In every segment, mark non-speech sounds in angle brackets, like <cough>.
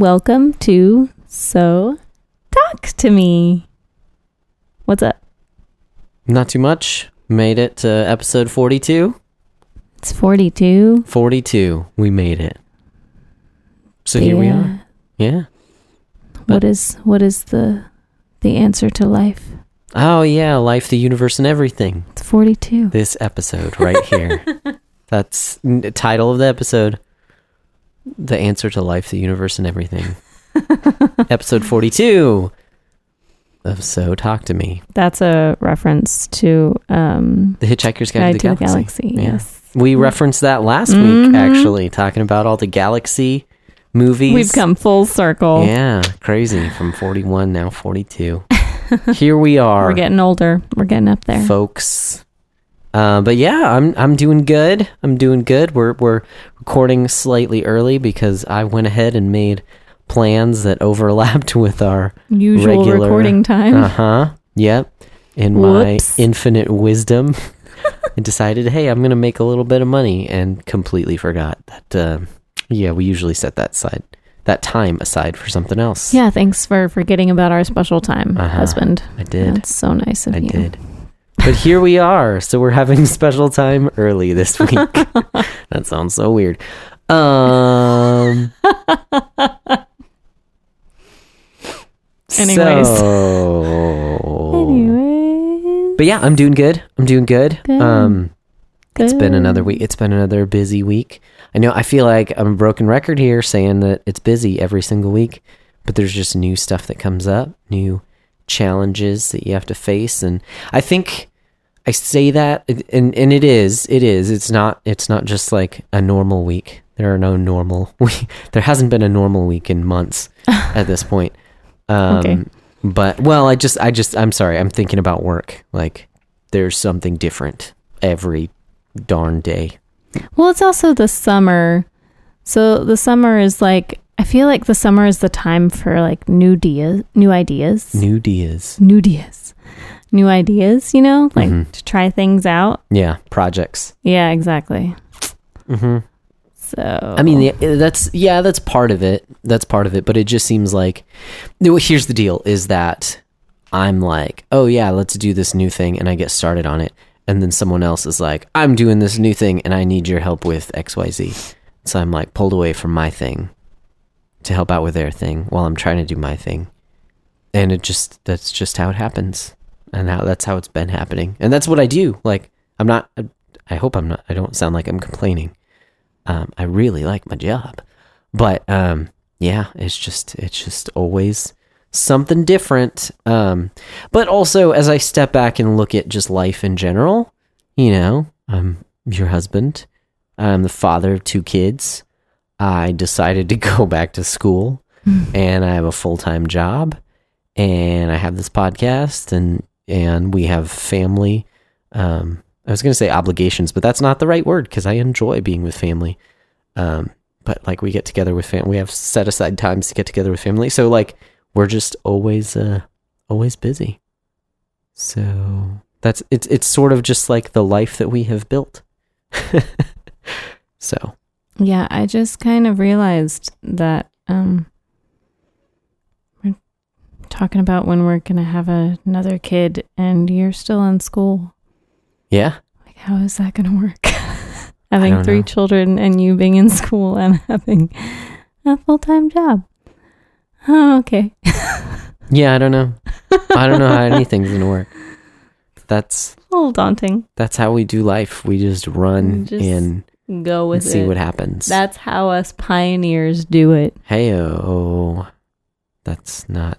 Hello, there. and welcome to So Talk to Me. What's up? Not too much. Made it to episode 42. It's 42. 42. We made it. So here we Yeah. are. Yeah. What is what is the the answer to life? Oh, yeah. Life, the universe, and everything. It's 42. This episode right here. <laughs> That's n- the title of the episode. The answer to life, the universe, and everything. <laughs> episode 42 of So Talk to Me. That's a reference to um The Hitchhiker's Guide, Guide to the Galaxy. Yeah. Yes. We referenced that last Mhm. week, actually, talking about all the galaxy movies. We've come full circle. Yeah, crazy. From 41, now 42. <laughs> Here we are, We're getting older. We're getting up there. folks. Uh, but yeah, I'm I'm doing good. I'm doing good. We're we're recording slightly early because I went ahead and made plans that <laughs> overlapped with our Usual regular- recording time. uh huh. Yep. In my infinite wisdom, <laughs> I decided, hey, I'm gonna make a little bit of money, and completely forgot that. Uh, yeah, we usually set that side that time aside for something else. Yeah, thanks for forgetting about our special time, Uh-huh. husband. I did. That's so nice of I you. did. But here we are. So we're having <laughs> special time early this week. <laughs> that sounds so weird. Um <laughs> Anyways. So, Anyways, but yeah, I'm doing good. I'm doing good. Good. Um it's been another week. It's been another busy week. I know I feel like I'm a broken record here saying that it's busy every single week, but there's just new stuff that comes up, new challenges that you have to face and I think I say that and and it is it is it's not it's not just like a normal week. There are no normal <laughs> week. There hasn't been a normal week in months <laughs> at this point. Um Okay. but well, I just I just I'm sorry. I'm thinking about work. Like there's something different every darn day. Well, it's also the summer. So the summer is like I feel like the summer is the time for like new ideas, new ideas, New ideas. new ideas, new ideas. You know, like Mhm. to try things out. Yeah, projects. Yeah, exactly. Mm-hmm. So I mean, that's yeah, that's part of it. That's part of it. But it just seems like here's the deal: is that I'm like, oh yeah, let's do this new thing, and I get started on it, and then someone else is like, I'm doing this new thing, and I need your help with X, Y, Z. So I'm like pulled away from my thing to help out with their thing while I'm trying to do my thing, and it just that's just how it happens, and how that's how it's been happening, and that's what I do. Like I'm not. I hope I'm not. I don't sound like I'm complaining. Um, I really like my job, but um, yeah, it's just it's just always something different. Um, but also as I step back and look at just life in general, you know, I'm your husband. I'm the father of two kids. I decided to <laughs> go back to school, and I have a full time job, and I have this podcast, and and we have family. Um, I was going to say obligations, but that's not the right word because I enjoy being with family. Um, but like we get together with family, we have set aside times to get together with family. So like we're just always, uh, always busy. So that's it's it's sort of just like the life that we have built. <laughs> so Yeah, I just kind of realized that um we're talking about when we're gonna have a, another kid and you're still in school. yeah, Like how is that gonna work? <laughs> having three know. children and you being in school and <laughs> having a full time job. Oh, okay. <laughs> yeah, I don't know. I don't know how anything's gonna work. That's A little daunting. that's how we do life. We just run Just and, Go and with see it. what happens. That's how us pioneers do it. Hey oh, that's not.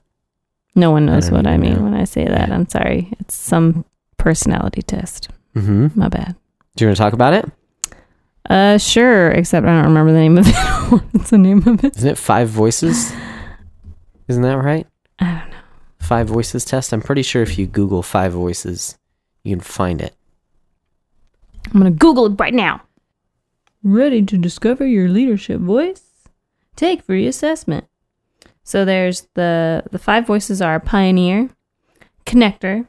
No one knows don't what I mean know. when I say that. I'm sorry. It's some personality test. Mm-hmm. My bad. Do you want to talk about it? Uh, sure. Except I don't remember the name of <laughs> it. What's the name of it? Isn't it five voices? Isn't that right? I don't know. Five voices test. I'm pretty sure if you Google five voices, you can find it. I'm gonna Google it right now. Ready to discover your leadership voice? Take free assessment. So there's the the five voices are pioneer, connector,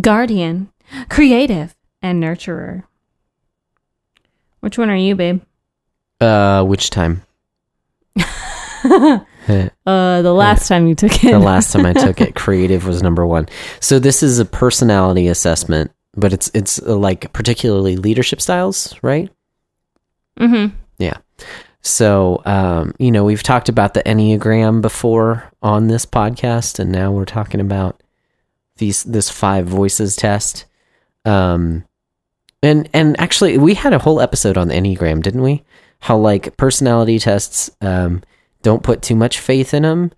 guardian, creative, and nurturer. Which one are you, babe? Uh, which time? <laughs> Uh, the last time you took it. the last time I <laughs> took it, creative was number one. So this is a personality assessment, but it's it's uh, like particularly leadership styles, right? Mm-hmm. Yeah. So um, you know we've talked about the enneagram before on this podcast, and now we're talking about these this five voices test. Um, and and actually we had a whole episode on the enneagram, didn't we? How like personality tests um, don't put too much faith in them,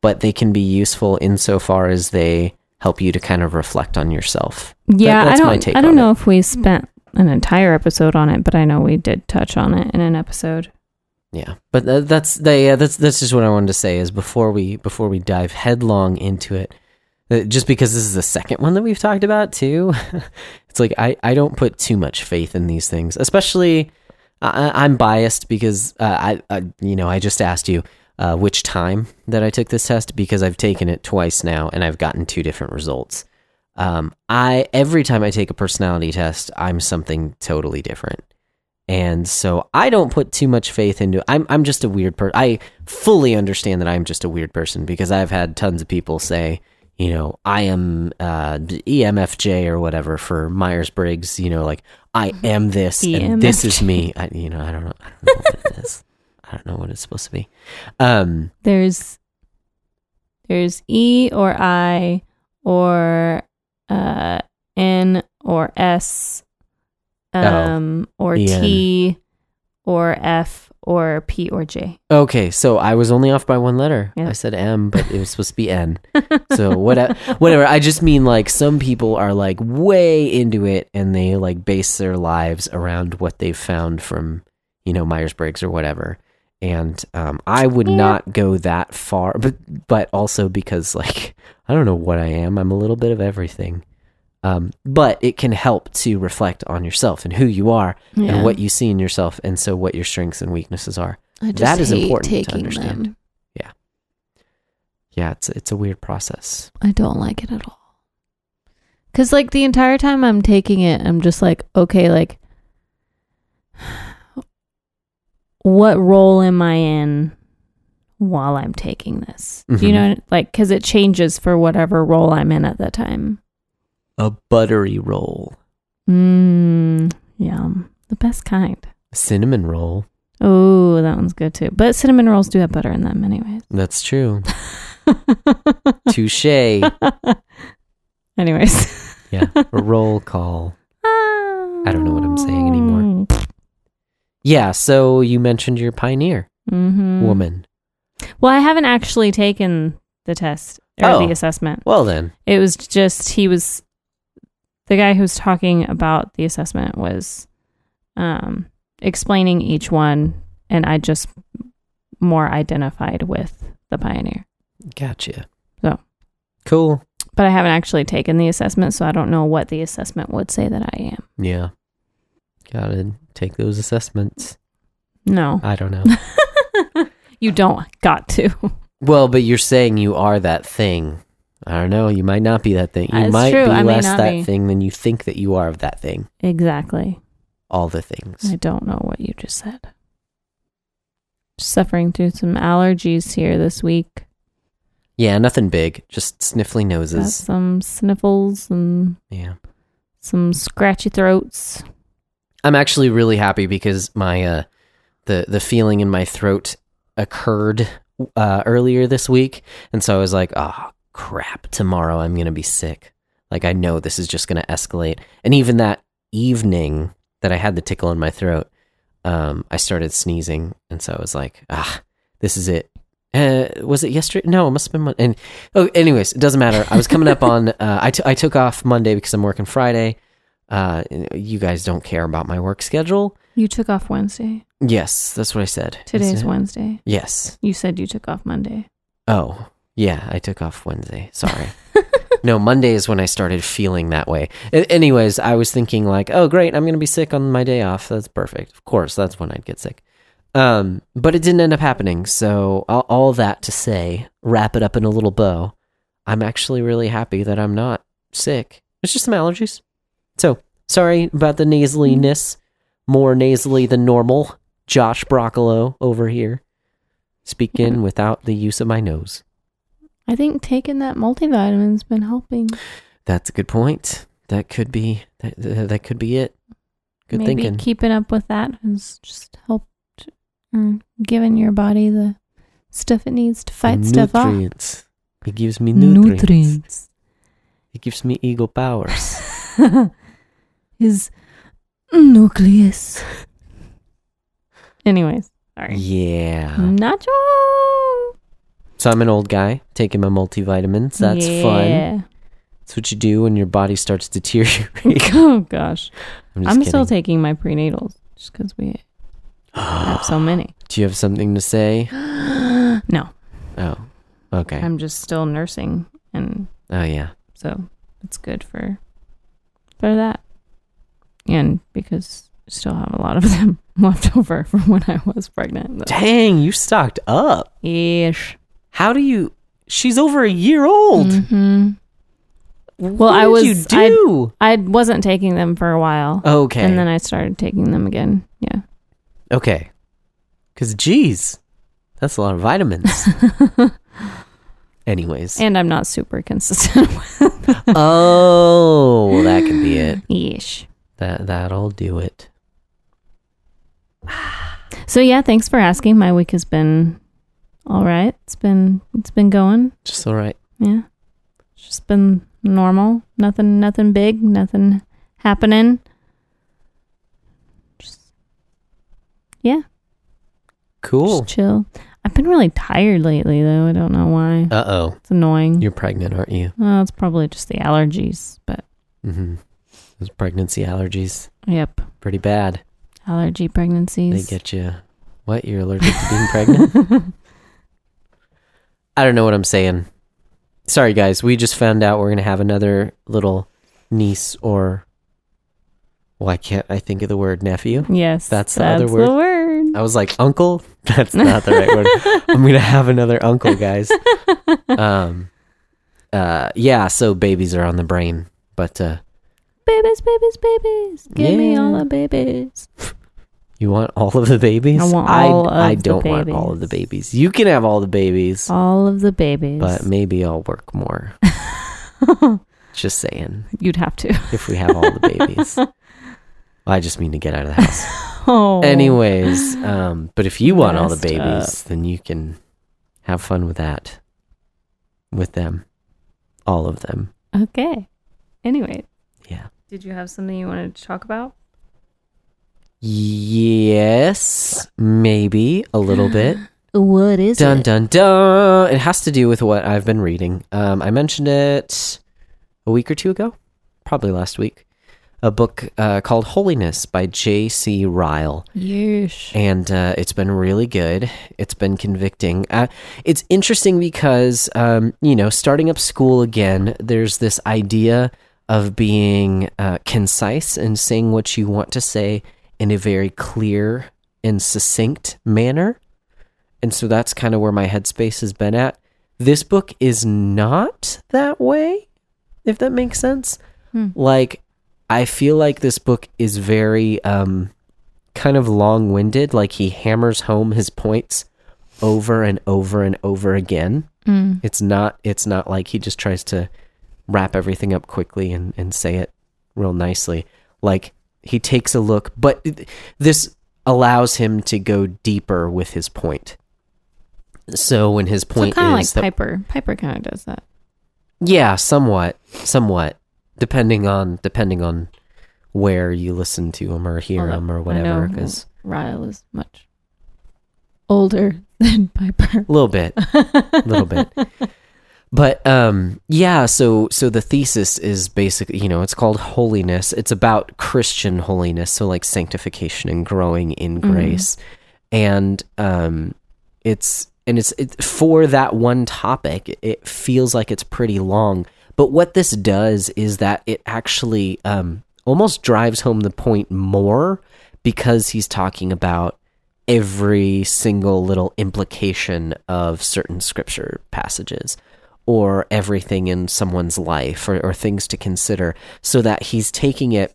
but they can be useful insofar as they help you to kind of reflect on yourself. Yeah, that's I don't. I don't on know if we spent an entire episode on it, but I know we did touch on it in an episode. Yeah, but th- that's yeah that's that's just what I wanted to say is before we before we dive headlong into it, just because this is the second one that we've talked about too, <laughs> it's like I I don't put too much faith in these things, especially I, I'm biased because uh, I, I you know I just asked you uh, which time that I took this test because I've taken it twice now and I've gotten two different results. Um, I every time I take a personality test, I'm something totally different and so I don't put too much faith into. I'm I'm just a weird person. I fully understand that I'm just a weird person because I've had tons of people say, you know, I am uh, EMFJ or whatever for Myers Briggs. You know, like I am this and this is me. I, you know, I don't know. I don't know what it is. I don't know what it's supposed to be. Um, There's there's E or I or uh, N or S um, or EN. T or F or P or J. Okay, so I was only off by one letter. Yeah. I said M, but it was supposed to be N. <laughs> So what? Whatever. I just mean like some people are like way into it, and they like base their lives around what they've found from you know Myers Briggs or whatever. And um, I would Yeah. not go that far, but but also because like <laughs> I don't know what I am. I'm a little bit of everything. Um, but it can help to reflect on yourself and who you are Yeah. and what you see in yourself, and so what your strengths and weaknesses are. I just that is important to understand. them. yeah, it's it's a weird process. I don't like it at all. Cause like the entire time I'm taking it, I'm just like, okay, like, what role am I in while I'm taking this? Do you Mhm. know, like, cause it changes for whatever role I'm in at that time. A buttery roll, Mmm, yum, the best kind. cinnamon roll. Oh, that one's good too. But cinnamon rolls do have butter in them, anyways. That's true. <laughs> Touche. anyways, Yeah, a roll call. <laughs> I don't know what I'm saying anymore. Yeah. So you mentioned your pioneer Mm-hmm. woman. Well, I haven't actually taken the test or Oh. the assessment. Well then, It was just he was the guy who was talking about the assessment was um explaining each one and I just more identified with the pioneer. gotcha. So. cool. But I haven't actually taken the assessment, so I don't know what the assessment would say that I am. Yeah. Gotta take those assessments. No. I don't know. <laughs> you don't got to. well, but you're saying you are that thing. I don't know. You might not be that thing. You That's might true. be I less that be. thing than you think that you are of that thing. exactly. All the things. I don't know what you just said. Suffering through some allergies here this week. Yeah, nothing big. Just sniffly Got noses. some sniffles and Yeah. some scratchy throats. I'm actually really happy because my uh the the feeling in my throat occurred uh earlier this week and so I was like, "Oh, crap. Tomorrow I'm to be sick." Like I know this is just to escalate. And even that evening that I had the tickle in my throat, um I started sneezing and so I was like, "Ah, this is it." Uh, was it yesterday? No, it must have been Monday. And oh, anyways, it doesn't matter. I was coming up on. <laughs> Uh, I, t- I took off Monday because I'm working Friday. Uh, you guys don't care about my work schedule. You took off Wednesday. Yes, that's what I said. Today's Isn't it? Wednesday. Yes. You said you took off Monday. Oh, yeah. I took off Wednesday. Sorry. <laughs> no, Monday is when I started feeling that way. A- anyways, I was thinking like, oh, great, I'm gonna be sick on my day off. That's perfect. Of course, that's when I'd get sick. Um, but it didn't end up happening. So all, all that to say, wrap it up in a little bow. I'm actually really happy that I'm not sick. It's just some allergies. So sorry about the nasaliness. More nasally than normal. Josh Broccolo over here, speaking <laughs> without the use of my nose. I think taking that multivitamin's been helping. That's a good point. That could be that, that could be it. Good Maybe thinking. keeping up with that has just helped mm, or given your body the stuff it needs to fight stuff off. nutrients. He gives me nutrients. Nutrients. He gives me ego powers. <laughs> His nucleus. <laughs> Anyways, sorry. yeah. Nacho. So I'm an old guy taking my multivitamins. That's fun. yeah. That's what you do when your body starts <laughs> deteriorating. <laughs> oh gosh, I'm, I'm still taking my prenatals just because we <gasps> have so many. Do you have something to say? <gasps> no, Oh, okay. I'm just still nursing, and oh yeah. so it's good for for that, and because I still have a lot of <laughs> them left over from when I was pregnant. Dang, you stocked up. Ish. How do you? She's over a year old. hmm What Well, I was- You do I wasn't taking them for a while, okay. and then I started taking them again. Yeah. okay. Because geez, that's a lot of vitamins. <laughs> Anyways. And I'm not super consistent <laughs> oh, well, that can be it. Ish. That that'll do it. So yeah, thanks for asking. My week has been all right. It's been it's been going. Just all right. Yeah. It's just been normal. Nothing nothing big, nothing happening. Just yeah, Cool. just chill. I've been really tired lately though. I don't know why. Uh oh. It's annoying. You're pregnant, aren't you? Well, it's probably just the allergies, but Mm-hmm. Those pregnancy allergies, yep. pretty bad. Allergy pregnancies. They get you. What? You're allergic to being pregnant? <laughs> I don't know what I'm saying. Sorry, guys. We just found out we're gonna have another little niece or. Why can't. I think of the word nephew. yes. That's the other that's word. The word. I was like, uncle. <laughs> That's not the right word. <laughs> I'm gonna have another uncle, guys. Um. Uh. Yeah. So babies are on the brain, but uh, Babies, babies, babies. Give me all Yeah. the babies. you want all of the babies? I want I, all of I don't want all of the babies. babies. You can have all the babies. All of the babies. but maybe I'll work more. <laughs> just saying, You'd have to. if we have all the babies. <laughs> I just mean to get out of the house. <laughs> Oh. Anyways, um, but if you want all the babies, then you can have fun with that. With them. All of them. Okay. Anyway, Yeah. Did you have something you wanted to talk about? Yes, maybe a little bit. <gasps> What is it? Dun dun dun. It has to do with what I've been reading. Um, I mentioned it a week or two ago, probably last week. A book uh, called Holiness by J.C. Ryle. Yeesh. and uh, it's been really good. It's been convicting. Uh, it's interesting because um, you know, starting up school again, there's this idea of being uh, concise and saying what you want to say in a very clear and succinct manner. And so that's kind of where my headspace has been at. This book is not that way, if that makes sense. Hmm. Like, I feel like this book is very um, kind of long winded. Like, he hammers home his points over and over and over again. Mm. It's not. It's not like he just tries to wrap everything up quickly and, and say it real nicely. Like he takes a look, but this allows him to go deeper with his point. So when his So point kind of like that, Piper. Piper kind of does that. yeah, somewhat, somewhat, depending on depending on where you listen to him or hear Although him or whatever. Because Ryle is much older <laughs> than Piper. a little bit, a <laughs> little bit. But um yeah, so so the thesis is basically, you know, it's called holiness. It's about Christian holiness, so like sanctification and growing in Mhm. grace. And um it's and it's it, for that one topic, it feels like it's pretty long. But what this does is that it actually um almost drives home the point more because he's talking about every single little implication of certain scripture passages or everything in someone's life or, or things to consider so that he's taking it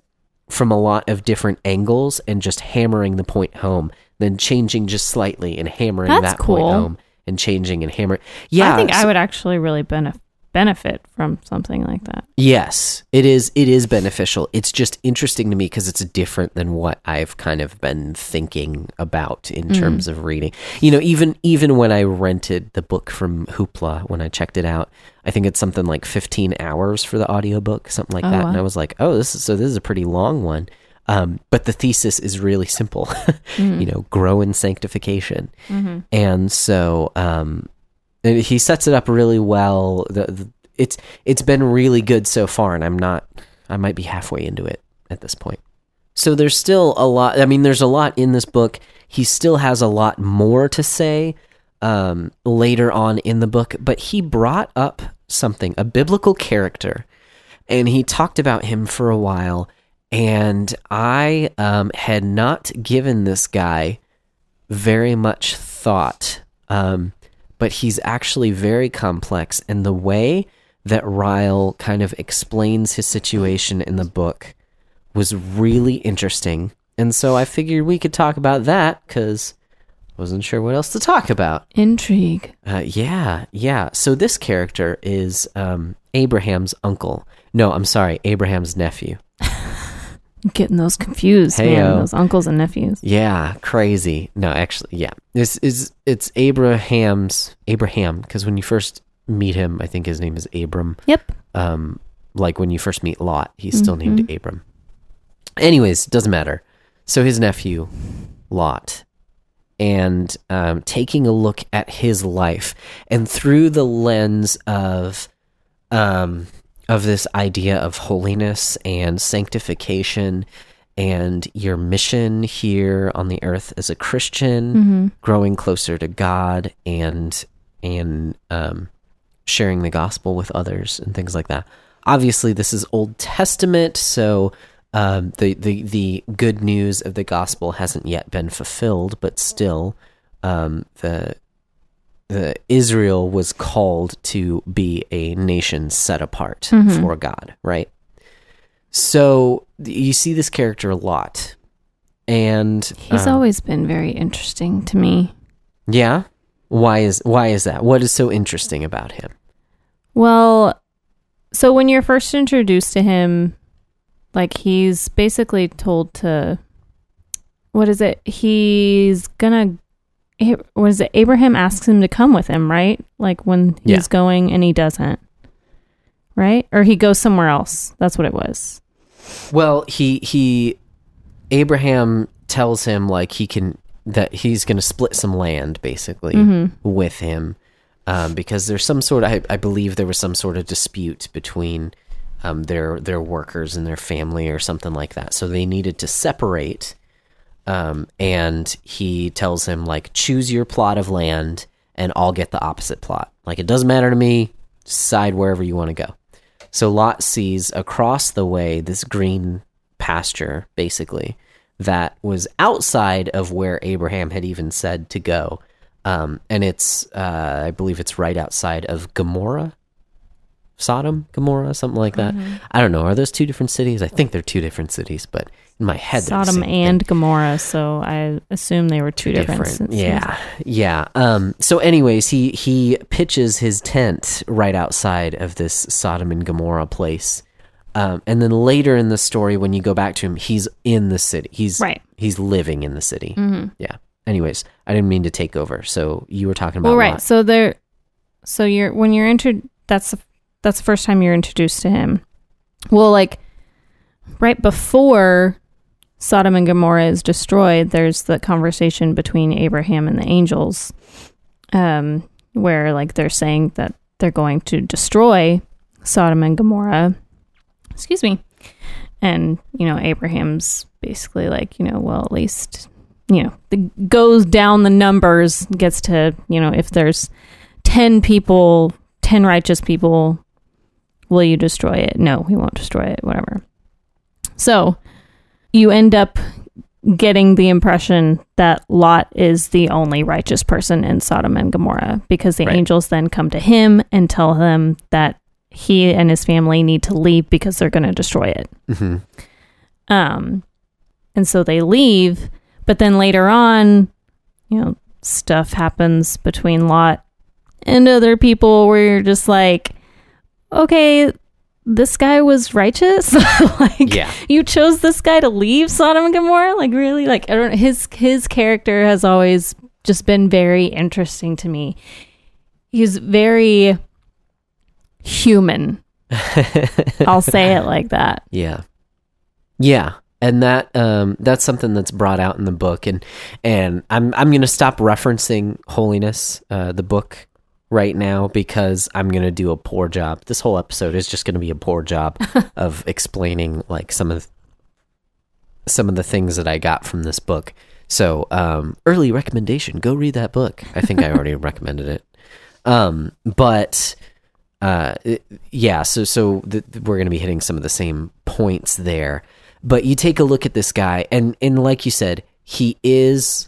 from a lot of different angles and just hammering the point home then changing just slightly and hammering That's that cool. point home and changing and hammering. Yeah, I think I would actually really benef- benefit from something like that. Yes, it is. It is beneficial. It's just interesting to me because it's different than what I've kind of been thinking about in terms of reading. You know, even even when I rented the book from Hoopla, when I checked it out, I think it's something like fifteen hours for the audiobook, something like Oh, that. And. I was like, oh, this is so. This is a pretty long one. Um, but the thesis is really simple. <laughs> you know, grow in sanctification, and so um, and he sets it up really well. The, the it's it's been really good so far, and I'm not. I might be halfway into it at this point. So there's still a lot. I mean, there's a lot in this book. He still has a lot more to say um, later on in the book, but he brought up something, a biblical character, and he talked about him for a while. And I um, had not given this guy very much thought, um, but he's actually very complex. And the way that Ryle kind of explains his situation in the book was really interesting. And so I figured we could talk about that because I wasn't sure what else to talk about. Intrigue. Uh, yeah, yeah. So this character is um, Abraham's uncle. No, I'm sorry, Abraham's nephew. Getting those confused, man. Heyo. Those uncles and nephews. Yeah, crazy. No, actually, yeah. This is it's Abraham's Abraham because when you first meet him, I think his name is Abram. Yep. Um, like when you first meet Lot, he's still named Abram. Anyways, doesn't matter. So his nephew, Lot, and um, taking a look at his life and through the lens of um, of this idea of holiness and sanctification and your mission here on the earth as a Christian, growing closer to God and and um, sharing the gospel with others and things like that. Obviously, this is Old Testament, so um, the the the good news of the gospel hasn't yet been fulfilled, but still, um, the the Israel was called to be a nation set apart for God, right? So you see this character a lot, and He's um, always been very interesting to me. yeah. Why is why is that? What is so interesting about him? Well, so when you're first introduced to him, like he's basically told to what is it? He's gonna he- it? Abraham asks him to come with him, right? Like when he's Yeah. going and he doesn't. Right? Or he goes somewhere else. That's what it was. Well, he he Abraham tells him like he can that he's going to split some land basically with him um, because there's some sort of I, I believe there was some sort of dispute between um, their their workers and their family or something like that. So they needed to separate. Um, and he tells him like choose your plot of land and I'll get the opposite plot. Like it doesn't matter to me. Decide wherever you want to go. So Lot sees across the way this green pasture, basically, that was outside of where Abraham had even said to go. Um, and it's, uh, I believe it's right outside of Gomorrah, Sodom, Gomorrah, something like that. I don't know. Are those two different cities? I think they're two different cities, but in my head, Sodom same thing and Gomorrah, so I assume they were two, different. cities. Yeah, yeah. Um, so, anyways, he he pitches his tent right outside of this Sodom and Gomorrah place, um, and then later in the story, when you go back to him, he's in the city. He's Right. He's living in the city. Yeah. Anyways, I didn't mean to take over. So you were talking about Well, right. Lot. So there, so you're when you're intro. That's the, that's the first time you're introduced to him. Well, like right before Sodom and Gomorrah is destroyed, there's the conversation between Abraham and the angels, um, where like they're saying that they're going to destroy Sodom and Gomorrah. Excuse me. And you know, Abraham's basically like, you know, well, at least you know, the, goes down the numbers, gets to, you know, if there's 10 people, 10 righteous people, will you destroy it? No, we won't destroy it, whatever. So you end up getting the impression that Lot is the only righteous person in Sodom and Gomorrah because the Right. angels then come to him and tell him that he and his family need to leave because they're going to destroy it. Mhm. Um, and so they leave, But then later on, you know, stuff happens between Lot and other people where you're just like, okay, this guy was righteous. <laughs> like, Yeah. you chose this guy to leave Sodom and Gomorrah. Like, really? Like, I don't. His his character has always just been very interesting to me. He's very human. <laughs> I'll say it like that. Yeah. Yeah. And that um that's something that's brought out in the book and and I'm I'm going to stop referencing holiness uh the book right now because I'm going to do a poor job. This whole episode is just going to be a poor job <laughs> of explaining like some of some of the things that I got from this book. So, um early recommendation, go read that book. I think I already <laughs> recommended it. Um but uh it- yeah so so th- we're going to be hitting some of the same points there but you take a look at this guy and and like you said he is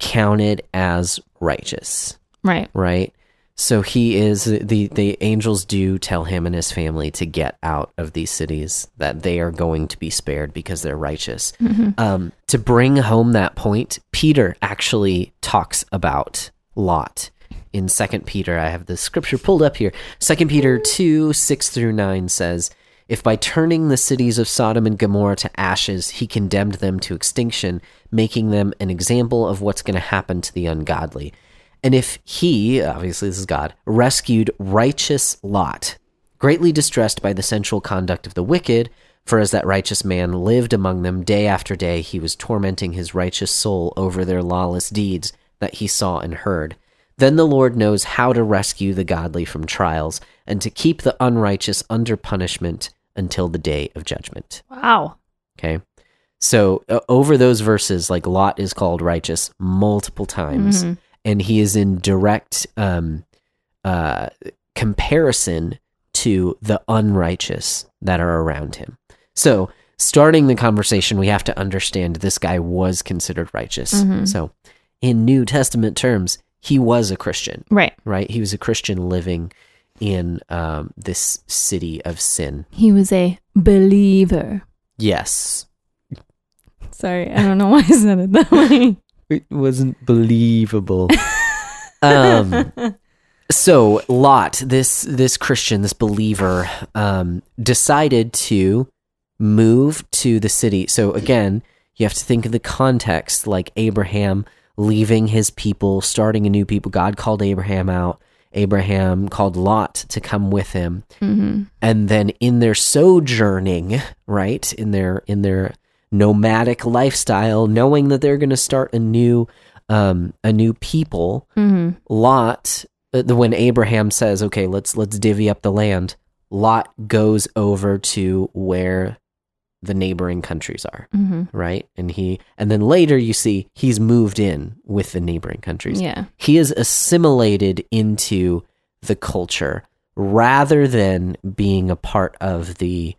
counted as righteous Right. right so he is the the angels do tell him and his family to get out of these cities that they are going to be spared because they're righteous. Um, to bring home that point peter actually talks about lot. In second peter i have the scripture pulled up here. Second peter 2 6 through 9 says if by turning the cities of sodom and gomorrah to ashes he condemned them to extinction making them an example of what's going to happen to the ungodly and if he, obviously this is God, rescued righteous Lot, greatly distressed by the sensual conduct of the wicked, for as that righteous man lived among them day after day, he was tormenting his righteous soul over their lawless deeds that he saw and heard. Then the Lord knows how to rescue the godly from trials and to keep the unrighteous under punishment until the day of judgment. Wow. Okay. So uh, over those verses, like Lot is called righteous multiple times, Mhm. And he is in direct um, uh, comparison to the unrighteous that are around him. So starting the conversation, we have to understand this guy was considered righteous. Mhm. So in New Testament terms, he was a Christian, Right. right? He was a Christian living in um, this city of sin. He was a believer. Yes. Sorry, I don't know why I said it that way. <laughs> It wasn't believable. <laughs> um so Lot, this this Christian, this believer, um, decided to move to the city. So again, you have to think of the context, like Abraham leaving his people, starting a new people. God called Abraham out. Abraham called Lot to come with him hmm and then in their sojourning right in their in their nomadic lifestyle knowing that they're going to start a new um a new people hmm lot uh, when abraham says okay let's let's divvy up the land lot goes over to where the neighboring countries are hmm right? And he and then later you see he's moved in with the neighboring countries. Yeah. he is assimilated into the culture rather than being a part of the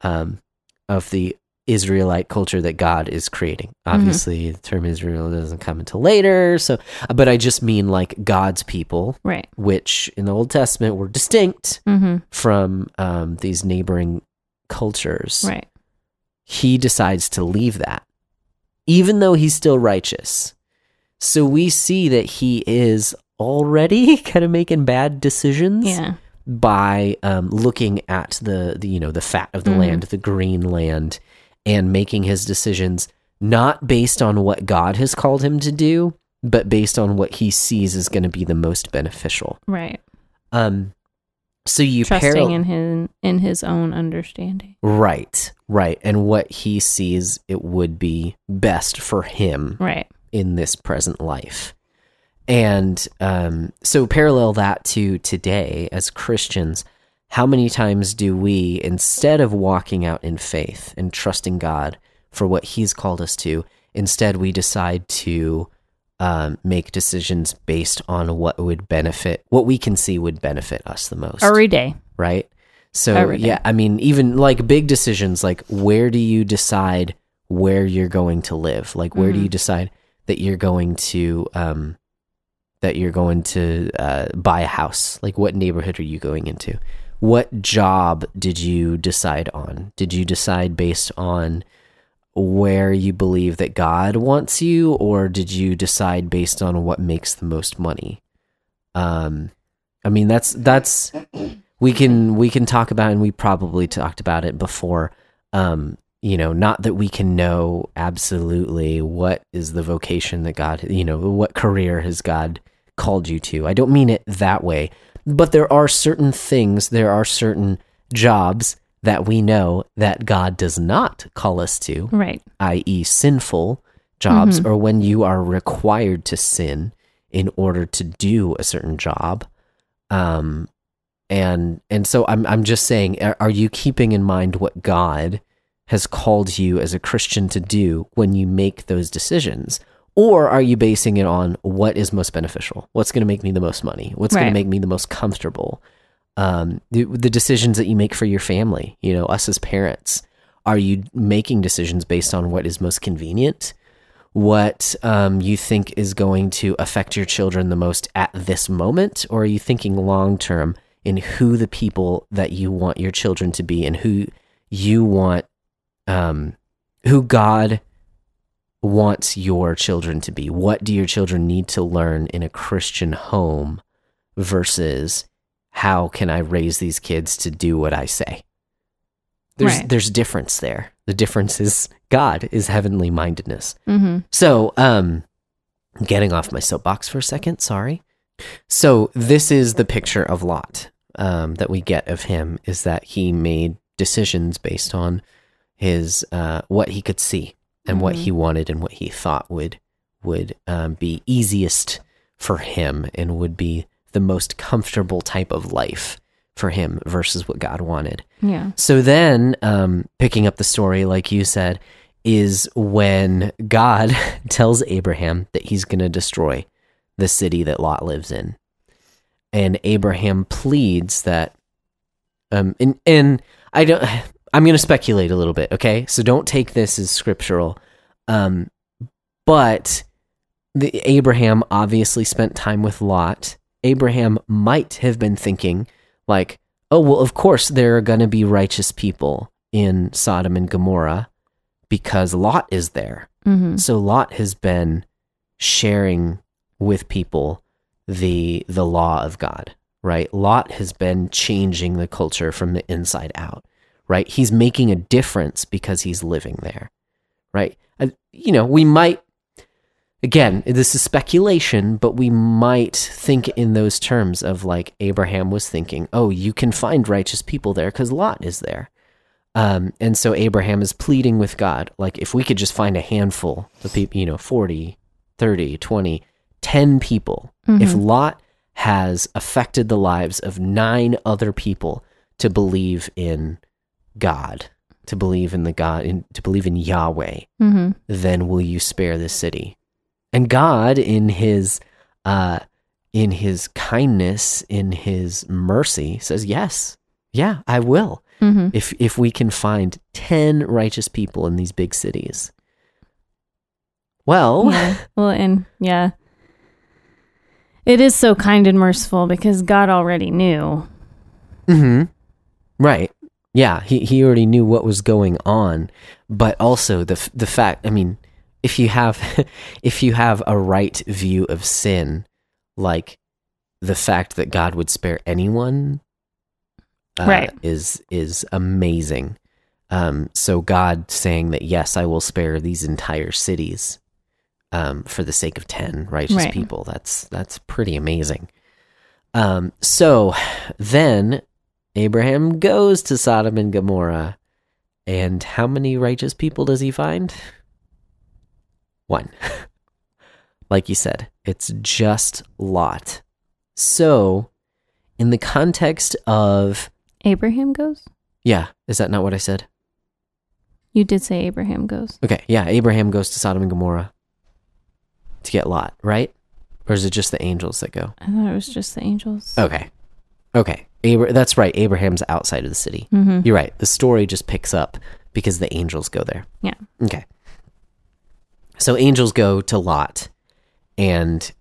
um of the Israelite culture that God is creating. Obviously, the term Israel doesn't come until later, so but I just mean like God's people, Right. which in the Old Testament were distinct hmm from um, these neighboring cultures Right. he decides to leave that, even though he's still righteous. So we see that he is already <laughs> kind of making bad decisions Yeah. by um, looking at the, the you know the fat of the Mhm. land, the green land, and making his decisions not based on what God has called him to do, but based on what he sees is going to be the most beneficial. Right. Um, so you Trusting paral- in his in his own understanding. Right, right. And what he sees it would be best for him Right. in this present life. And um, so, parallel that to today as Christians, how many times do we, instead of walking out in faith and trusting God for what He's called us to, instead we decide to um, make decisions based on what would benefit, what we can see would benefit us the most? Every day. right? So Every day. yeah, I mean, even like big decisions, like where do you decide where you're going to live? Like where do Mhm. you decide that you're going to um that you're going to uh, buy a house? Like what neighborhood are you going into? What job did you decide on? Did you decide based on where you believe that God wants you, or did you decide based on what makes the most money? Um, I mean, that's that's we can we can talk about, and we probably talked about it before. Um, you know, not that we can know absolutely what is the vocation that God, you know, what career has God called you to. I don't mean it that way, but there are certain things, there are certain jobs that we know that God does not call us to, Right. i.e., sinful jobs, or when you are required to sin in order to do a certain job. Um, and and so I'm I'm just saying, are, are you keeping in mind what God has called you as a Christian to do when you make those decisions? Or are you basing it on what is most beneficial? What's going to make me the most money? What's going to make me the most comfortable? Um, the, the decisions that you make for your family, you know, us as parents, are you making decisions based on what is most convenient? What um, you think is going to affect your children the most at this moment? Or are you thinking long term in who the people that you want your children to be and who you want, um, who God wants your children to be? What do your children need to learn in a Christian home versus how can I raise these kids to do what I say? There's Right. there's difference there. The difference is God is heavenly mindedness. Mm-hmm. So, um, getting off my soapbox for a second, sorry. So, this is the picture of Lot um, that we get of him is that he made decisions based on his uh, what he could see and what Mhm. he wanted and what he thought would would um, be easiest for him and would be the most comfortable type of life for him versus what God wanted. Yeah. So then, um, picking up the story, like you said, is when God <laughs> tells Abraham that he's going to destroy the city that Lot lives in. And Abraham pleads that, um, and, and I don't, I'm going to speculate a little bit, okay? So don't take this as scriptural. Um, but the, Abraham obviously spent time with Lot. Abraham might have been thinking, like, oh, well, of course there are going to be righteous people in Sodom and Gomorrah because Lot is there. Mm-hmm. So Lot has been sharing with people the the law of God, right? Lot has been changing the culture from the inside out, right? He's making a difference because he's living there, right? Uh, you know, we might again, this is speculation, but we might think in those terms of like Abraham was thinking, oh, you can find righteous people there because Lot is there. Um, and so Abraham is pleading with God, like, if we could just find a handful of people, you know, 40, 30, 20, 10 people, if Lot has affected the lives of nine other people to believe in God, to believe in the God, in, to believe in Yahweh, Mm-hmm. then will you spare the city? And God, in his uh, in his kindness, in his mercy, says, Yes, yeah, I will. Mm-hmm. If if we can find ten righteous people in these big cities. Well, Yeah. <laughs> Well, and yeah, it is so kind and merciful because God already knew. hmm Right. Yeah, he he already knew what was going on, but also the the fact. I mean, if you have <laughs> if you have a right view of sin, like the fact that God would spare anyone, uh, Right. is is amazing. Um, so God saying that yes, I will spare these entire cities, um, for the sake of ten righteous Right. people. That's that's pretty amazing. Um, so <sighs> then Abraham goes to Sodom and Gomorrah, and how many righteous people does he find? One. <laughs> like you said, it's just Lot. So, in the context of, Abraham goes. yeah, is that not what I said? You did say Abraham goes. Okay, yeah, Abraham goes to Sodom and Gomorrah to get Lot, right? Or is it just the angels that go? I thought it was just the angels. Okay. Okay. Abra- that's right. Abraham's outside of the city. Mm-hmm. You're right. The story just picks up because the angels go there. Yeah. Okay. So angels go to Lot and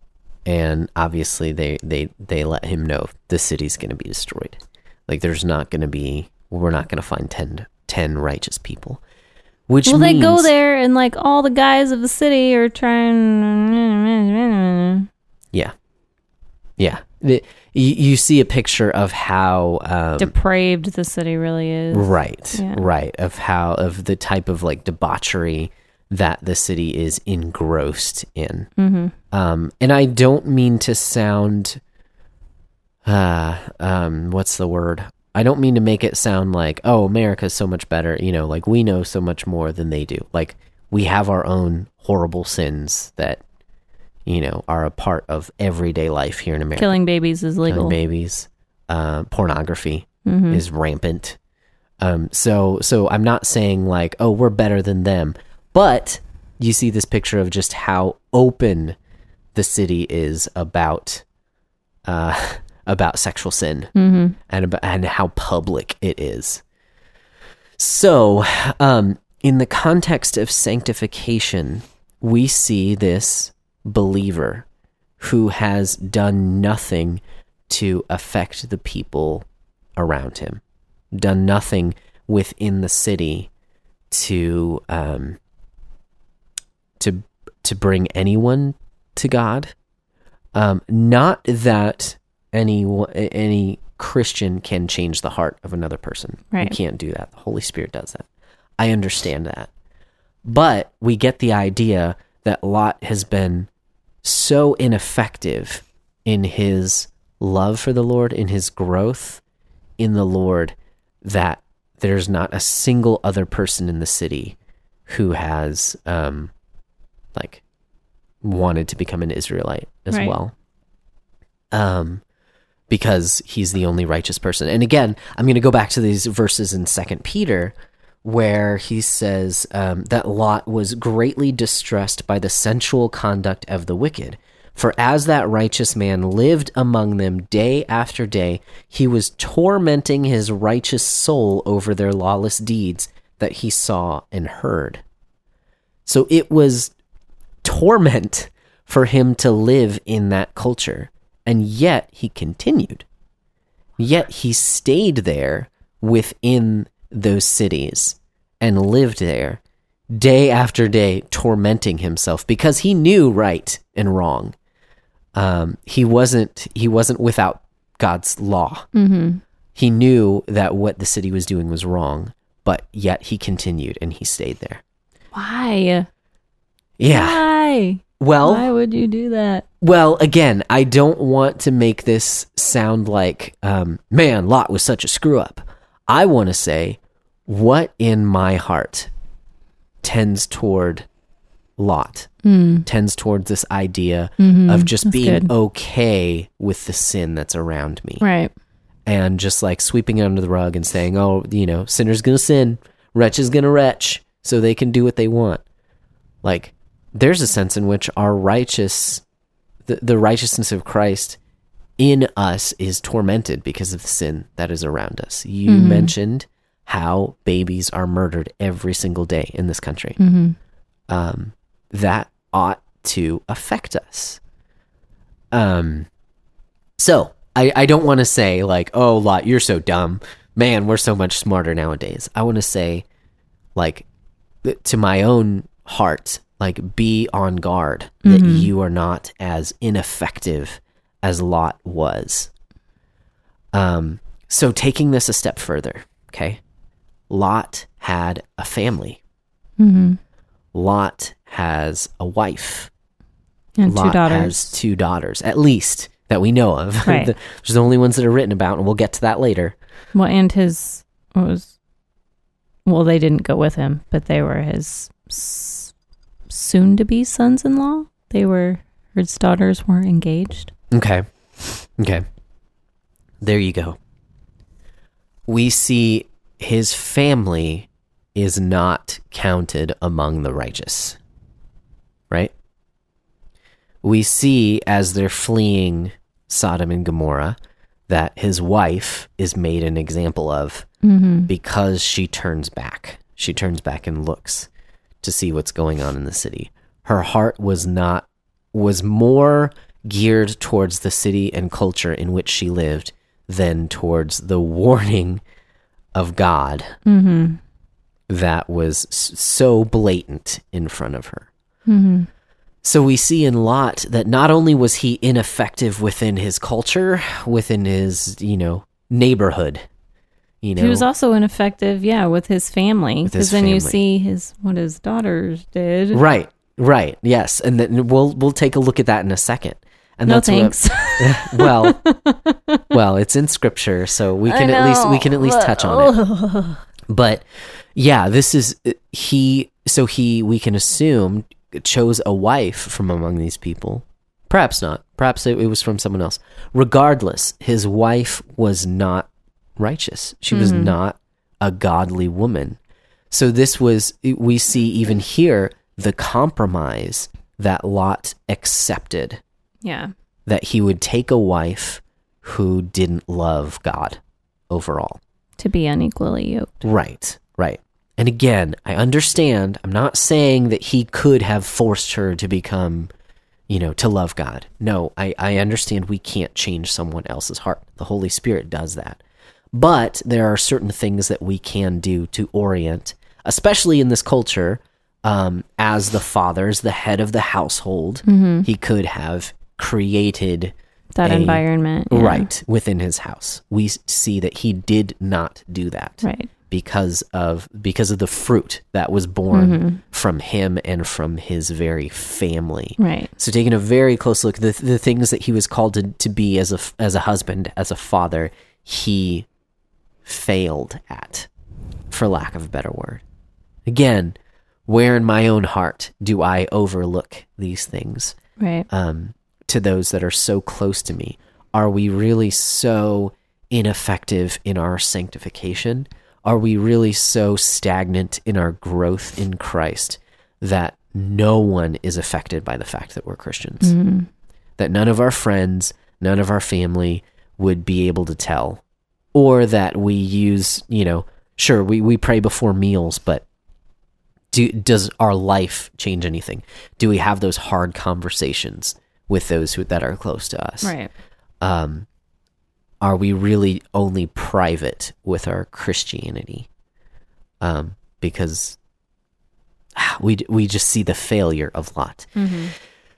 and obviously they they they let him know the city's going to be destroyed. Like there's not going to be we're not going to find 10, 10 righteous people. which well, they go there and like all the guys of the city are trying. Yeah, yeah. The- you, you see a picture of how um, Depraved the city really is. right, Yeah. right, of how of the type of like debauchery that the city is engrossed in. Mm-hmm. Um, and I don't mean to sound, uh, um, what's the word? I don't mean to make it sound like, oh, America's so much better. You know, like we know so much more than they do. Like we have our own horrible sins that, you know, are a part of everyday life here in America. Killing babies is legal. Killing babies, uh, pornography Mhm. is rampant. Um, so so I'm not saying like, oh, we're better than them, but you see this picture of just how open the city is about uh, <laughs> about sexual sin Mhm. and about, and how public it is. So, um, in the context of sanctification, we see this believer who has done nothing to affect the people around him, done nothing within the city to um, to to bring anyone to God. Um, not that any any Christian can change the heart of another person. Right. You can't do that. The Holy Spirit does that. I understand that. But we get the idea that Lot has been so ineffective in his love for the Lord, in his growth in the Lord, that there's not a single other person in the city who has um like wanted to become an Israelite as Right. well. Um because he's the only righteous person. And again, I'm going to go back to these verses in Second Peter where he says um, that Lot was greatly distressed by the sensual conduct of the wicked. For as that righteous man lived among them day after day, he was tormenting his righteous soul over their lawless deeds that he saw and heard. So it was torment for him to live in that culture. And yet he continued. Yet he stayed there within those cities and lived there day after day, tormenting himself because he knew right and wrong. Um, he wasn't he wasn't without God's law. Mm-hmm. He knew that what the city was doing was wrong, but yet he continued and he stayed there. Why? Yeah. Why? Well, Why would you do that? Well, again, I don't want to make this sound like, um, man, Lot was such a screw up. I want to say, what in my heart tends toward Lot, tends towards this idea of just Mm. That's being good. okay with the sin that's around me Right. and just like sweeping it under the rug and saying, oh, you know, sinner's going to sin, wretch is going to retch, so they can do what they want. Like, there's a sense in which our righteous, the, the righteousness of Christ in us is tormented because of the sin that is around us. You mentioned how babies are murdered every single day in this country. Um, that ought to affect us. Um, so I, I don't want to say like, oh, Lot, you're so dumb. Man, we're so much smarter nowadays. I want to say, like, to my own heart, like, be on guard that you are not as ineffective as Lot was. Um, so taking this a step further, okay, Lot had a family. Mm-hmm. Lot has a wife. And Lot two daughters. has two daughters, at least that we know of. <laughs> Right. The- There's the only ones that are written about, and we'll get to that later. Well, and his what was well, they didn't go with him, but they were his s- soon-to-be sons-in-law. They were his daughters were engaged. Okay. Okay. There you go. We see his family is not counted among the righteous. Right? We see as they're fleeing Sodom and Gomorrah that his wife is made an example of Mm-hmm. because she turns back. She turns back and looks to see what's going on in the city. Her heart was not was more geared towards the city and culture in which she lived than towards the warning of God. Mm-hmm. that was so blatant in front of her. Mm-hmm. So we see in Lot that not only was he ineffective within his culture, within his, you know, neighborhood, you know, He was also ineffective, yeah, with his family. Because then you see his what his daughters did. right, right, yes, and then we'll we'll take a look at that in a second. And no that's what- thanks. <laughs> well, <laughs> well, it's in scripture, so we can at least we can at least touch on it. <laughs> But yeah, this is he. So he, we can assume, chose a wife from among these people. Perhaps not. Perhaps it, it was from someone else. Regardless, his wife was not righteous. She was mm-hmm. not a godly woman. So this was. We see even here the compromise that Lot accepted Yeah. that he would take a wife who didn't love God overall. To be unequally yoked. Right, right. And again, I understand, I'm not saying that he could have forced her to become, you know, to love God. No, I, I understand we can't change someone else's heart. The Holy Spirit does that. But there are certain things that we can do to orient, especially in this culture, um, as the father's the head of the household, he could have created That a- environment. yeah. right within his house. We see that he did not do that Right. because of because of the fruit that was born from him and from his very family. Right. So taking a very close look, the the things that he was called to, to be as a as a husband, as a father, he failed at, for lack of a better word. Again, where in my own heart do I overlook these things? Right. um, to those that are so close to me? Are we really so ineffective in our sanctification? Are we really so stagnant in our growth in Christ that no one is affected by the fact that we're Christians? Mm-hmm. That none of our friends, none of our family would be able to tell? Or that we use, you know, sure, we, we pray before meals, but do, does our life change anything? Do we have those hard conversations with those who, that are close to us? Right. Um, are we really only private with our Christianity? Um, because ah, <sighs> we we just see the failure of Lot.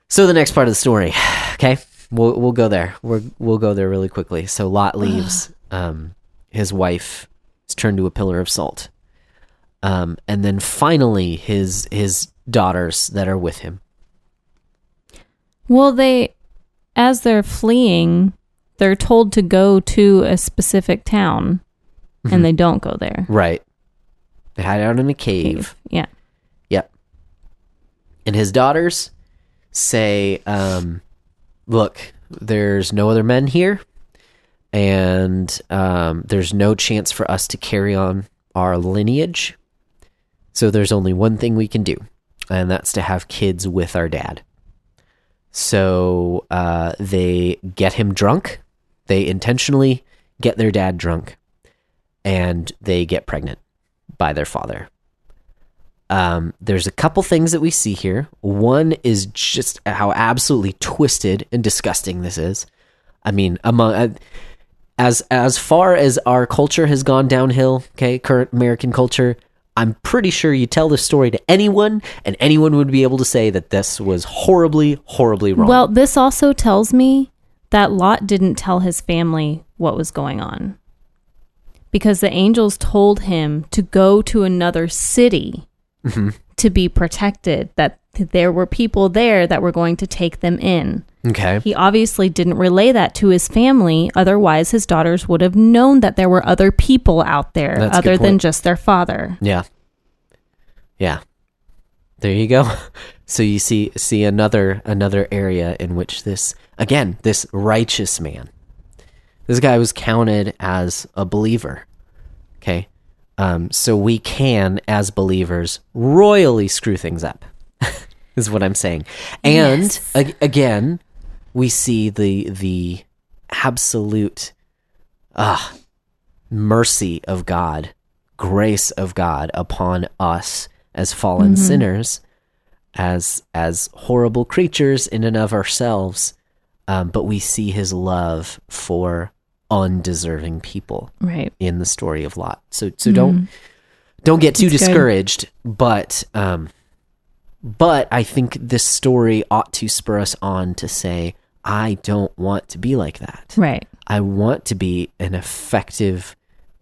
So the next part of the story, <sighs> okay, we'll we'll go there. We're, we'll go there really quickly. So Lot leaves. um, his wife is turned to a pillar of salt. Um, and then finally, his his daughters that are with him. Well, they, as they're fleeing, they're told to go to a specific town, Mm-hmm. and they don't go there. Right. They hide out in a cave. Yeah. Yep. And his daughters say, um, look, there's no other men here, and um, there's no chance for us to carry on our lineage. So there's only one thing we can do, and that's to have kids with our dad. So uh, they get him drunk. They intentionally get their dad drunk, and they get pregnant by their father. Um, there's a couple things that we see here. One is just how absolutely twisted and disgusting this is. I mean, among uh, as as far as our culture has gone downhill, okay, current American culture, I'm pretty sure you tell this story to anyone, and anyone would be able to say that this was horribly, horribly wrong. Well, this also tells me that Lot didn't tell his family what was going on. Because the angels told him to go to another city Mm-hmm. to be protected, that there were people there that were going to take them in. okay, He obviously didn't relay that to his family, otherwise, his daughters would have known that there were other people out there That's other than just their father. Yeah. Yeah. There you go. <laughs> So you see see another another area in which this again, this righteous man. This guy was counted as a believer. Okay? Um so we can as believers royally screw things up. <laughs> is what I'm saying. And Yes. ag- again, we see the the absolute ah mercy of God, grace of God upon us as fallen sinners, as as horrible creatures in and of ourselves. Um, but we see His love for undeserving people Right. in the story of Lot. So so don't don't get too good. discouraged, but um, but I think this story ought to spur us on to say, I don't want to be like that. Right. I want to be an effective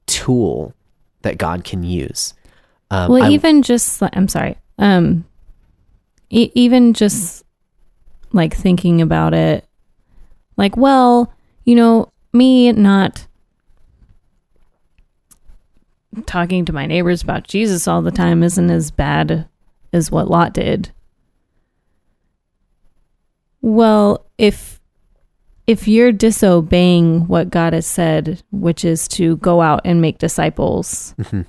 tool that God can use. Um, Well, I- even just I'm sorry. Um, e- even just like thinking about it, like, well, you know, me not talking to my neighbors about Jesus all the time isn't as bad as what Lot did. Well, if if you're disobeying what God has said, which is to go out and make disciples, Mhm.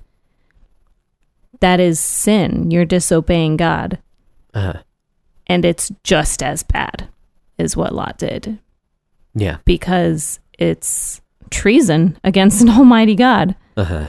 that is sin. You're disobeying God. uh, And it's just as bad as what Lot did yeah, because it's treason against an <laughs> almighty God. uh-huh.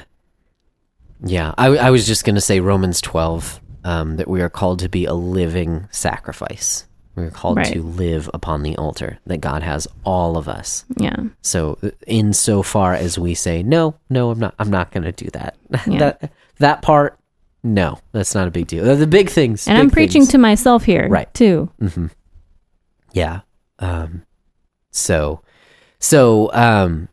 yeah. I, I was just going to say Romans twelve um, that we are called to be a living sacrifice. We are called Right. to live upon the altar. That God has all of us. Yeah. So, in so far as we say, no, no, I'm not, I'm not going to do that. <laughs> Yeah. that that part, no, that's not a big deal. The- The big things, And big I'm preaching things. to myself here, Right. too. hmm Yeah. Um. So, so um,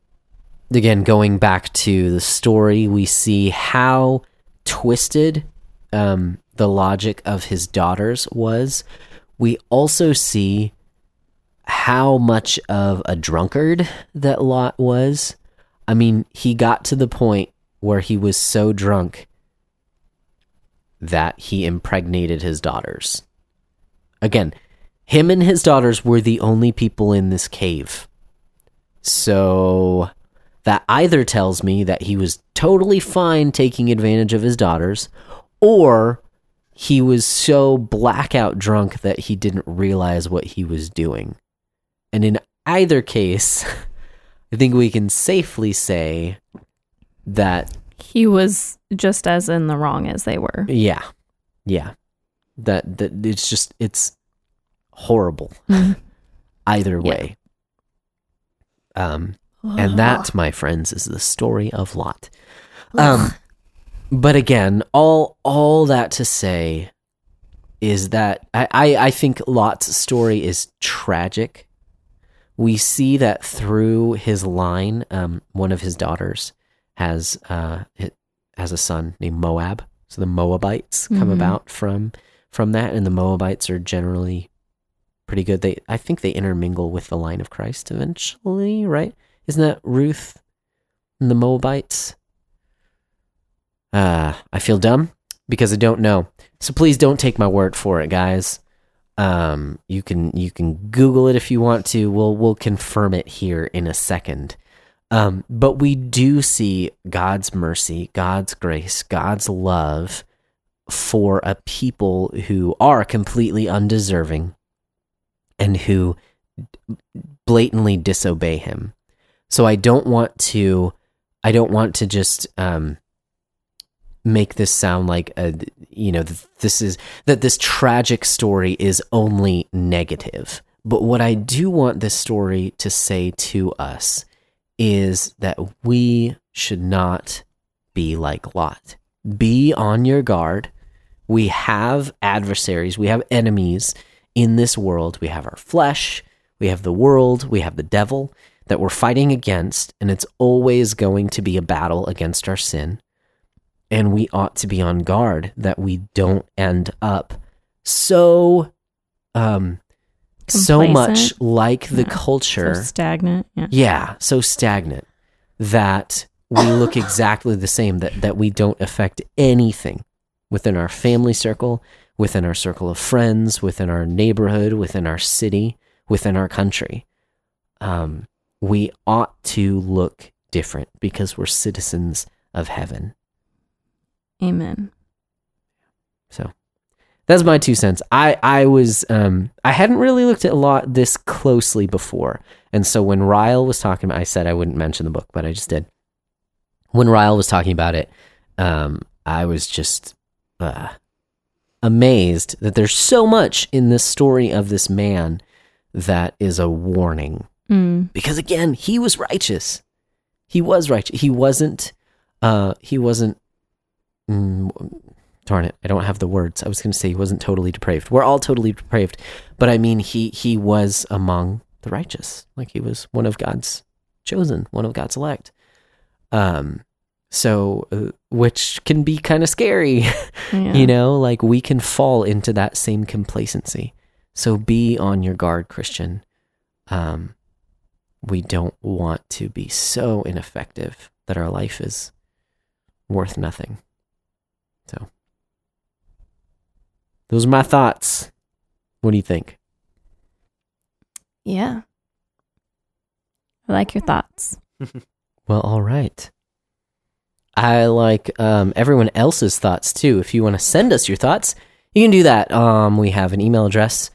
again, going back to the story, we see how twisted um the logic of his daughters was. We also see how much of a drunkard that Lot was. I mean, he got to the point where he was so drunk that he impregnated his daughters. Again, him and his daughters were the only people in this cave. So that either tells me that he was totally fine taking advantage of his daughters, or he was so blackout drunk that he didn't realize what he was doing. And in either case, <laughs> I think we can safely say that He was just as in the wrong as they were. yeah. Yeah. That that it's just it's horrible <laughs> either Yeah. way. Um and that, <gasps> my friends, is the story of Lot. Um but again, all all that to say is that I, I, I think Lot's story is tragic. We see that through his line, um, one of his daughters has uh has a son named Moab. So the Moabites come Mhm. about from from that, and the Moabites are generally pretty good. They I think they intermingle with the line of Christ eventually, right? Isn't that Ruth and the Moabites? Uh, I feel dumb because I don't know. So please don't take my word for it, guys. Um, you can you can Google it if you want to. We'll we'll confirm it here in a second. Um, but we do see God's mercy, God's grace, God's love for a people who are completely undeserving and who blatantly disobey him. So I don't want to I don't want to just um make this sound like a you know this is that this tragic story is only negative. But what I do want this story to say to us is that we should not be like Lot. Be on your guard. We have adversaries, we have enemies in this world. We have our flesh, we have the world, we have the devil that we're fighting against, and it's always going to be a battle against our sin. And we ought to be on guard that we don't end up so um so much Complacent? like the Yeah. culture So stagnant. Yeah. yeah, so stagnant that we look exactly the same that that we don't affect anything within our family circle, within our circle of friends, within our neighborhood, within our city, within our country. Um, we ought to look different because we're citizens of heaven. Amen. So that's my two cents. I I was um I hadn't really looked at a lot this closely before, and so when Ryle was talking, about, I said I wouldn't mention the book, but I just did. When Ryle was talking about it, um, I was just uh, amazed that there's so much in this story of this man that is a warning Mm. because again he was righteous he was righteous he wasn't uh he wasn't mm, darn it, I don't have the words. I was going to say he wasn't totally depraved. We're all totally depraved, but I mean he he was among the righteous, like he was one of God's chosen, one of God's elect. Um, so uh, which can be kind of scary, <laughs> Yeah. you know, like we can fall into that same complacency. So be on your guard, Christian. Um, we don't want to be so ineffective that our life is worth nothing. So, those are my thoughts. What do you think? Yeah. I like your thoughts. <laughs> Well, all right. I like um, everyone else's thoughts too. If you want to send us your thoughts, you can do that. Um, we have an email address,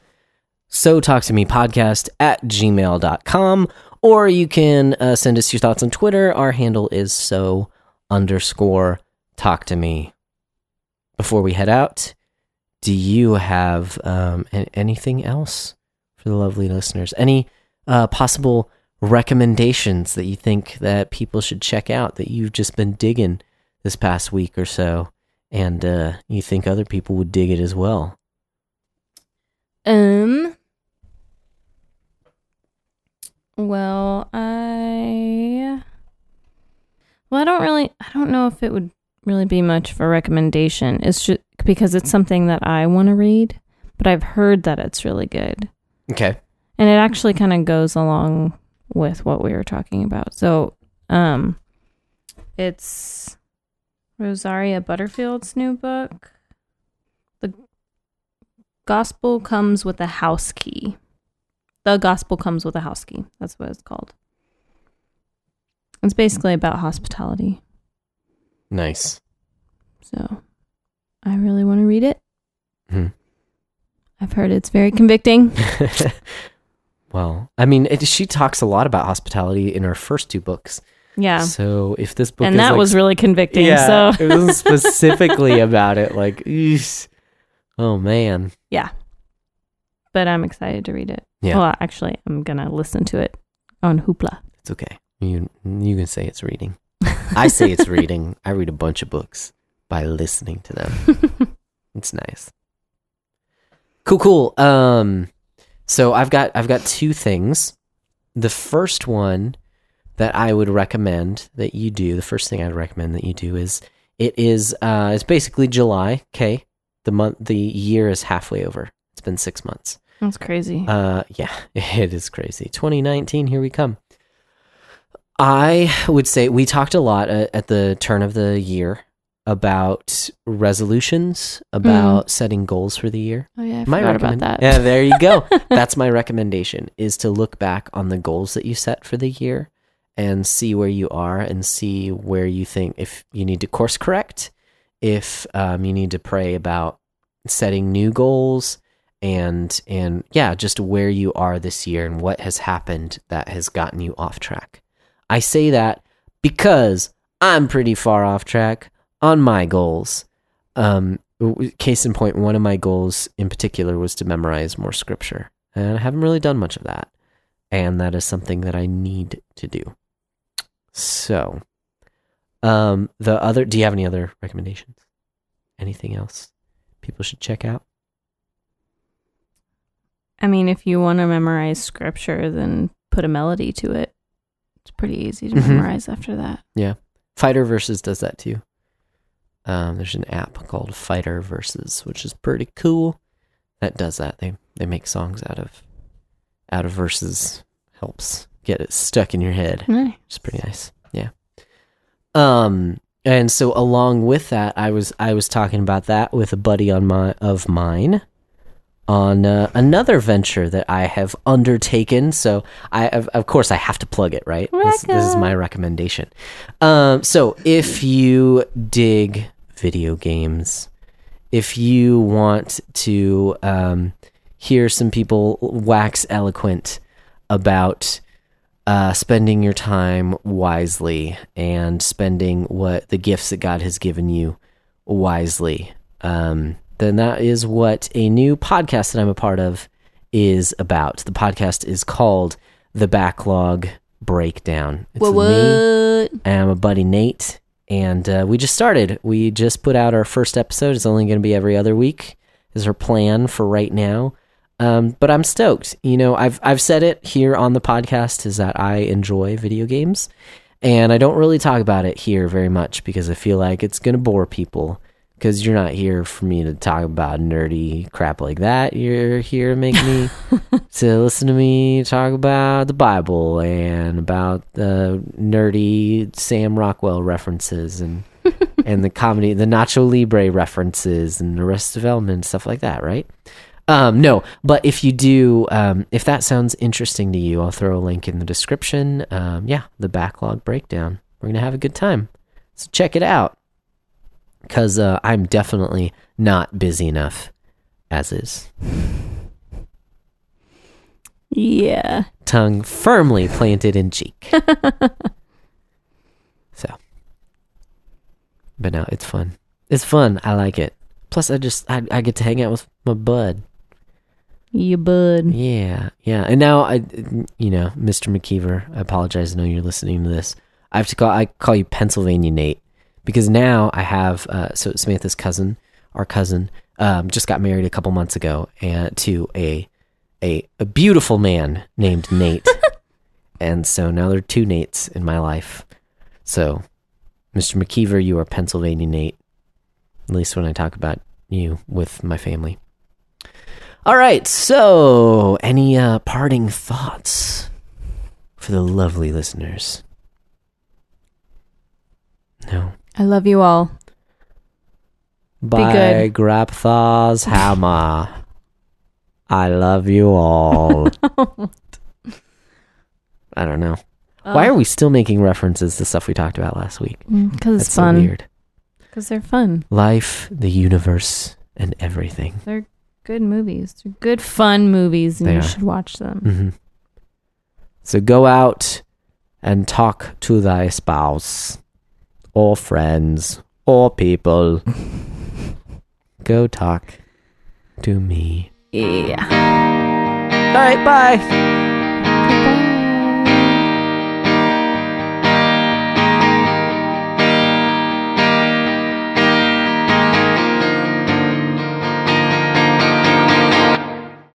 so talk to me podcast at gmail.com, or you can uh, send us your thoughts on Twitter. Our handle is so underscore talk to me. Before we head out, do you have um, anything else for the lovely listeners? Any uh, possible recommendations that you think that people should check out that you've just been digging this past week or so and uh, you think other people would dig it as well Um. Well, I. Well, I don't really. I don't know if it would really be much of a recommendation. It's just because it's something that I want to read, but I've heard that it's really good, okay and it actually kind of goes along with what we were talking about. So, um, it's Rosaria Butterfield's new book. The Gospel comes with a house key. The Gospel comes with a house key. That's what it's called. It's basically about hospitality. Nice So, I really want to read it. Hmm. I've heard it's very convicting. <laughs> well i mean it, she talks a lot about hospitality in her first two books Yeah. so if this book and that like was really convicting. yeah, So, it wasn't <laughs> specifically about it like eesh. oh man Yeah. but I'm excited to read it. Yeah. Well, actually, I'm going to listen to it on Hoopla. it's okay you you can say it's reading <laughs> i say it's reading i read a bunch of books by listening to them <laughs> It's nice. Cool, cool. Um, so I've got I've got two things. The first one that I would recommend that you do, the first thing I'd recommend that you do is it is uh it's basically July. Okay, the month the year is halfway over. It's been six months. That's crazy. Uh, yeah, <laughs> it is crazy. 2019, here we come. I would say we talked a lot uh, at the turn of the year about resolutions, about setting goals for the year. oh, yeah. I My forgot about that. Yeah, there you go. <laughs> That's my recommendation is to look back on the goals that you set for the year and see where you are and see where you think if you need to course correct, if um, you need to pray about setting new goals and and yeah, just where you are this year and what has happened that has gotten you off track. I say that because I'm pretty far off track on my goals. Um, case in point, one of my goals in particular was to memorize more scripture, and I haven't really done much of that, and that is something that I need to do. So, um, the other, do you have any other recommendations? Anything else people should check out? I mean, if you want to memorize scripture, then put a melody to it. It's pretty easy to Mhm. memorize after that. Yeah. Fighter Verses does that too. Um, there's an app called Fighter Verses, which is pretty cool. That does that. They they make songs out of out of verses. Helps get it stuck in your head. Nice. It's pretty nice. Yeah. Um and so along with that I was I was talking about that with a buddy on my of mine on uh, another venture that I have undertaken. So I of, of course I have to plug it, right? This, this is my recommendation. Um so if you dig video games, if you want to um hear some people wax eloquent about uh, spending your time wisely and spending what the gifts that God has given you wisely, um, then that is what a new podcast that I'm a part of is about. The podcast is called The Backlog Breakdown. It's What? with me What? and my buddy Nate, and uh, we just started. We just put out our first episode. It's only going to be every other week. Is our plan for right now. Um, but I'm stoked. You know, I've I've said it here on the podcast is that I enjoy video games, and I don't really talk about it here very much because I feel like it's going to bore people. Because you're not here for me to talk about nerdy crap like that. You're here to make me <laughs> to listen to me talk about the Bible and about the nerdy Sam Rockwell references and <laughs> and the comedy, the Nacho Libre references and the Arrested Development stuff like that, right? Um, no, but if you do, um, if that sounds interesting to you, I'll throw a link in the description. Um, yeah, the backlog breakdown. We're gonna have a good time, so check it out. Cause uh, I'm definitely not busy enough as is. Yeah. tongue firmly planted in cheek. <laughs> so, but no, it's fun. It's fun. I like it. Plus, I just I, I get to hang out with my bud. You bud. Yeah, yeah. And now I, you know, Mr. McKeever. I apologize. I know you're listening to this. I have to call. I call you Pennsylvania Nate because now I have. Uh, so Samantha's cousin, our cousin, um, just got married a couple months ago, and to a a a beautiful man named Nate. <laughs> and so now there are two Nates in my life. So, Mr. McKeever, you are Pennsylvania Nate. At least when I talk about you with my family. All right. So, any uh, parting thoughts for the lovely listeners? No. I love you all. By good. Grabthar's hammer. <laughs> I love you all. I don't know. Why are we still making references to stuff we talked about last week? Because That's it's so fun. weird. Because they're fun. Life, the universe, and everything. They're good movies. They're good, fun movies, and They you are. should watch them. hmm So go out and talk to thy spouse, or friends, or people. <laughs> go talk to me. Yeah. All right, bye.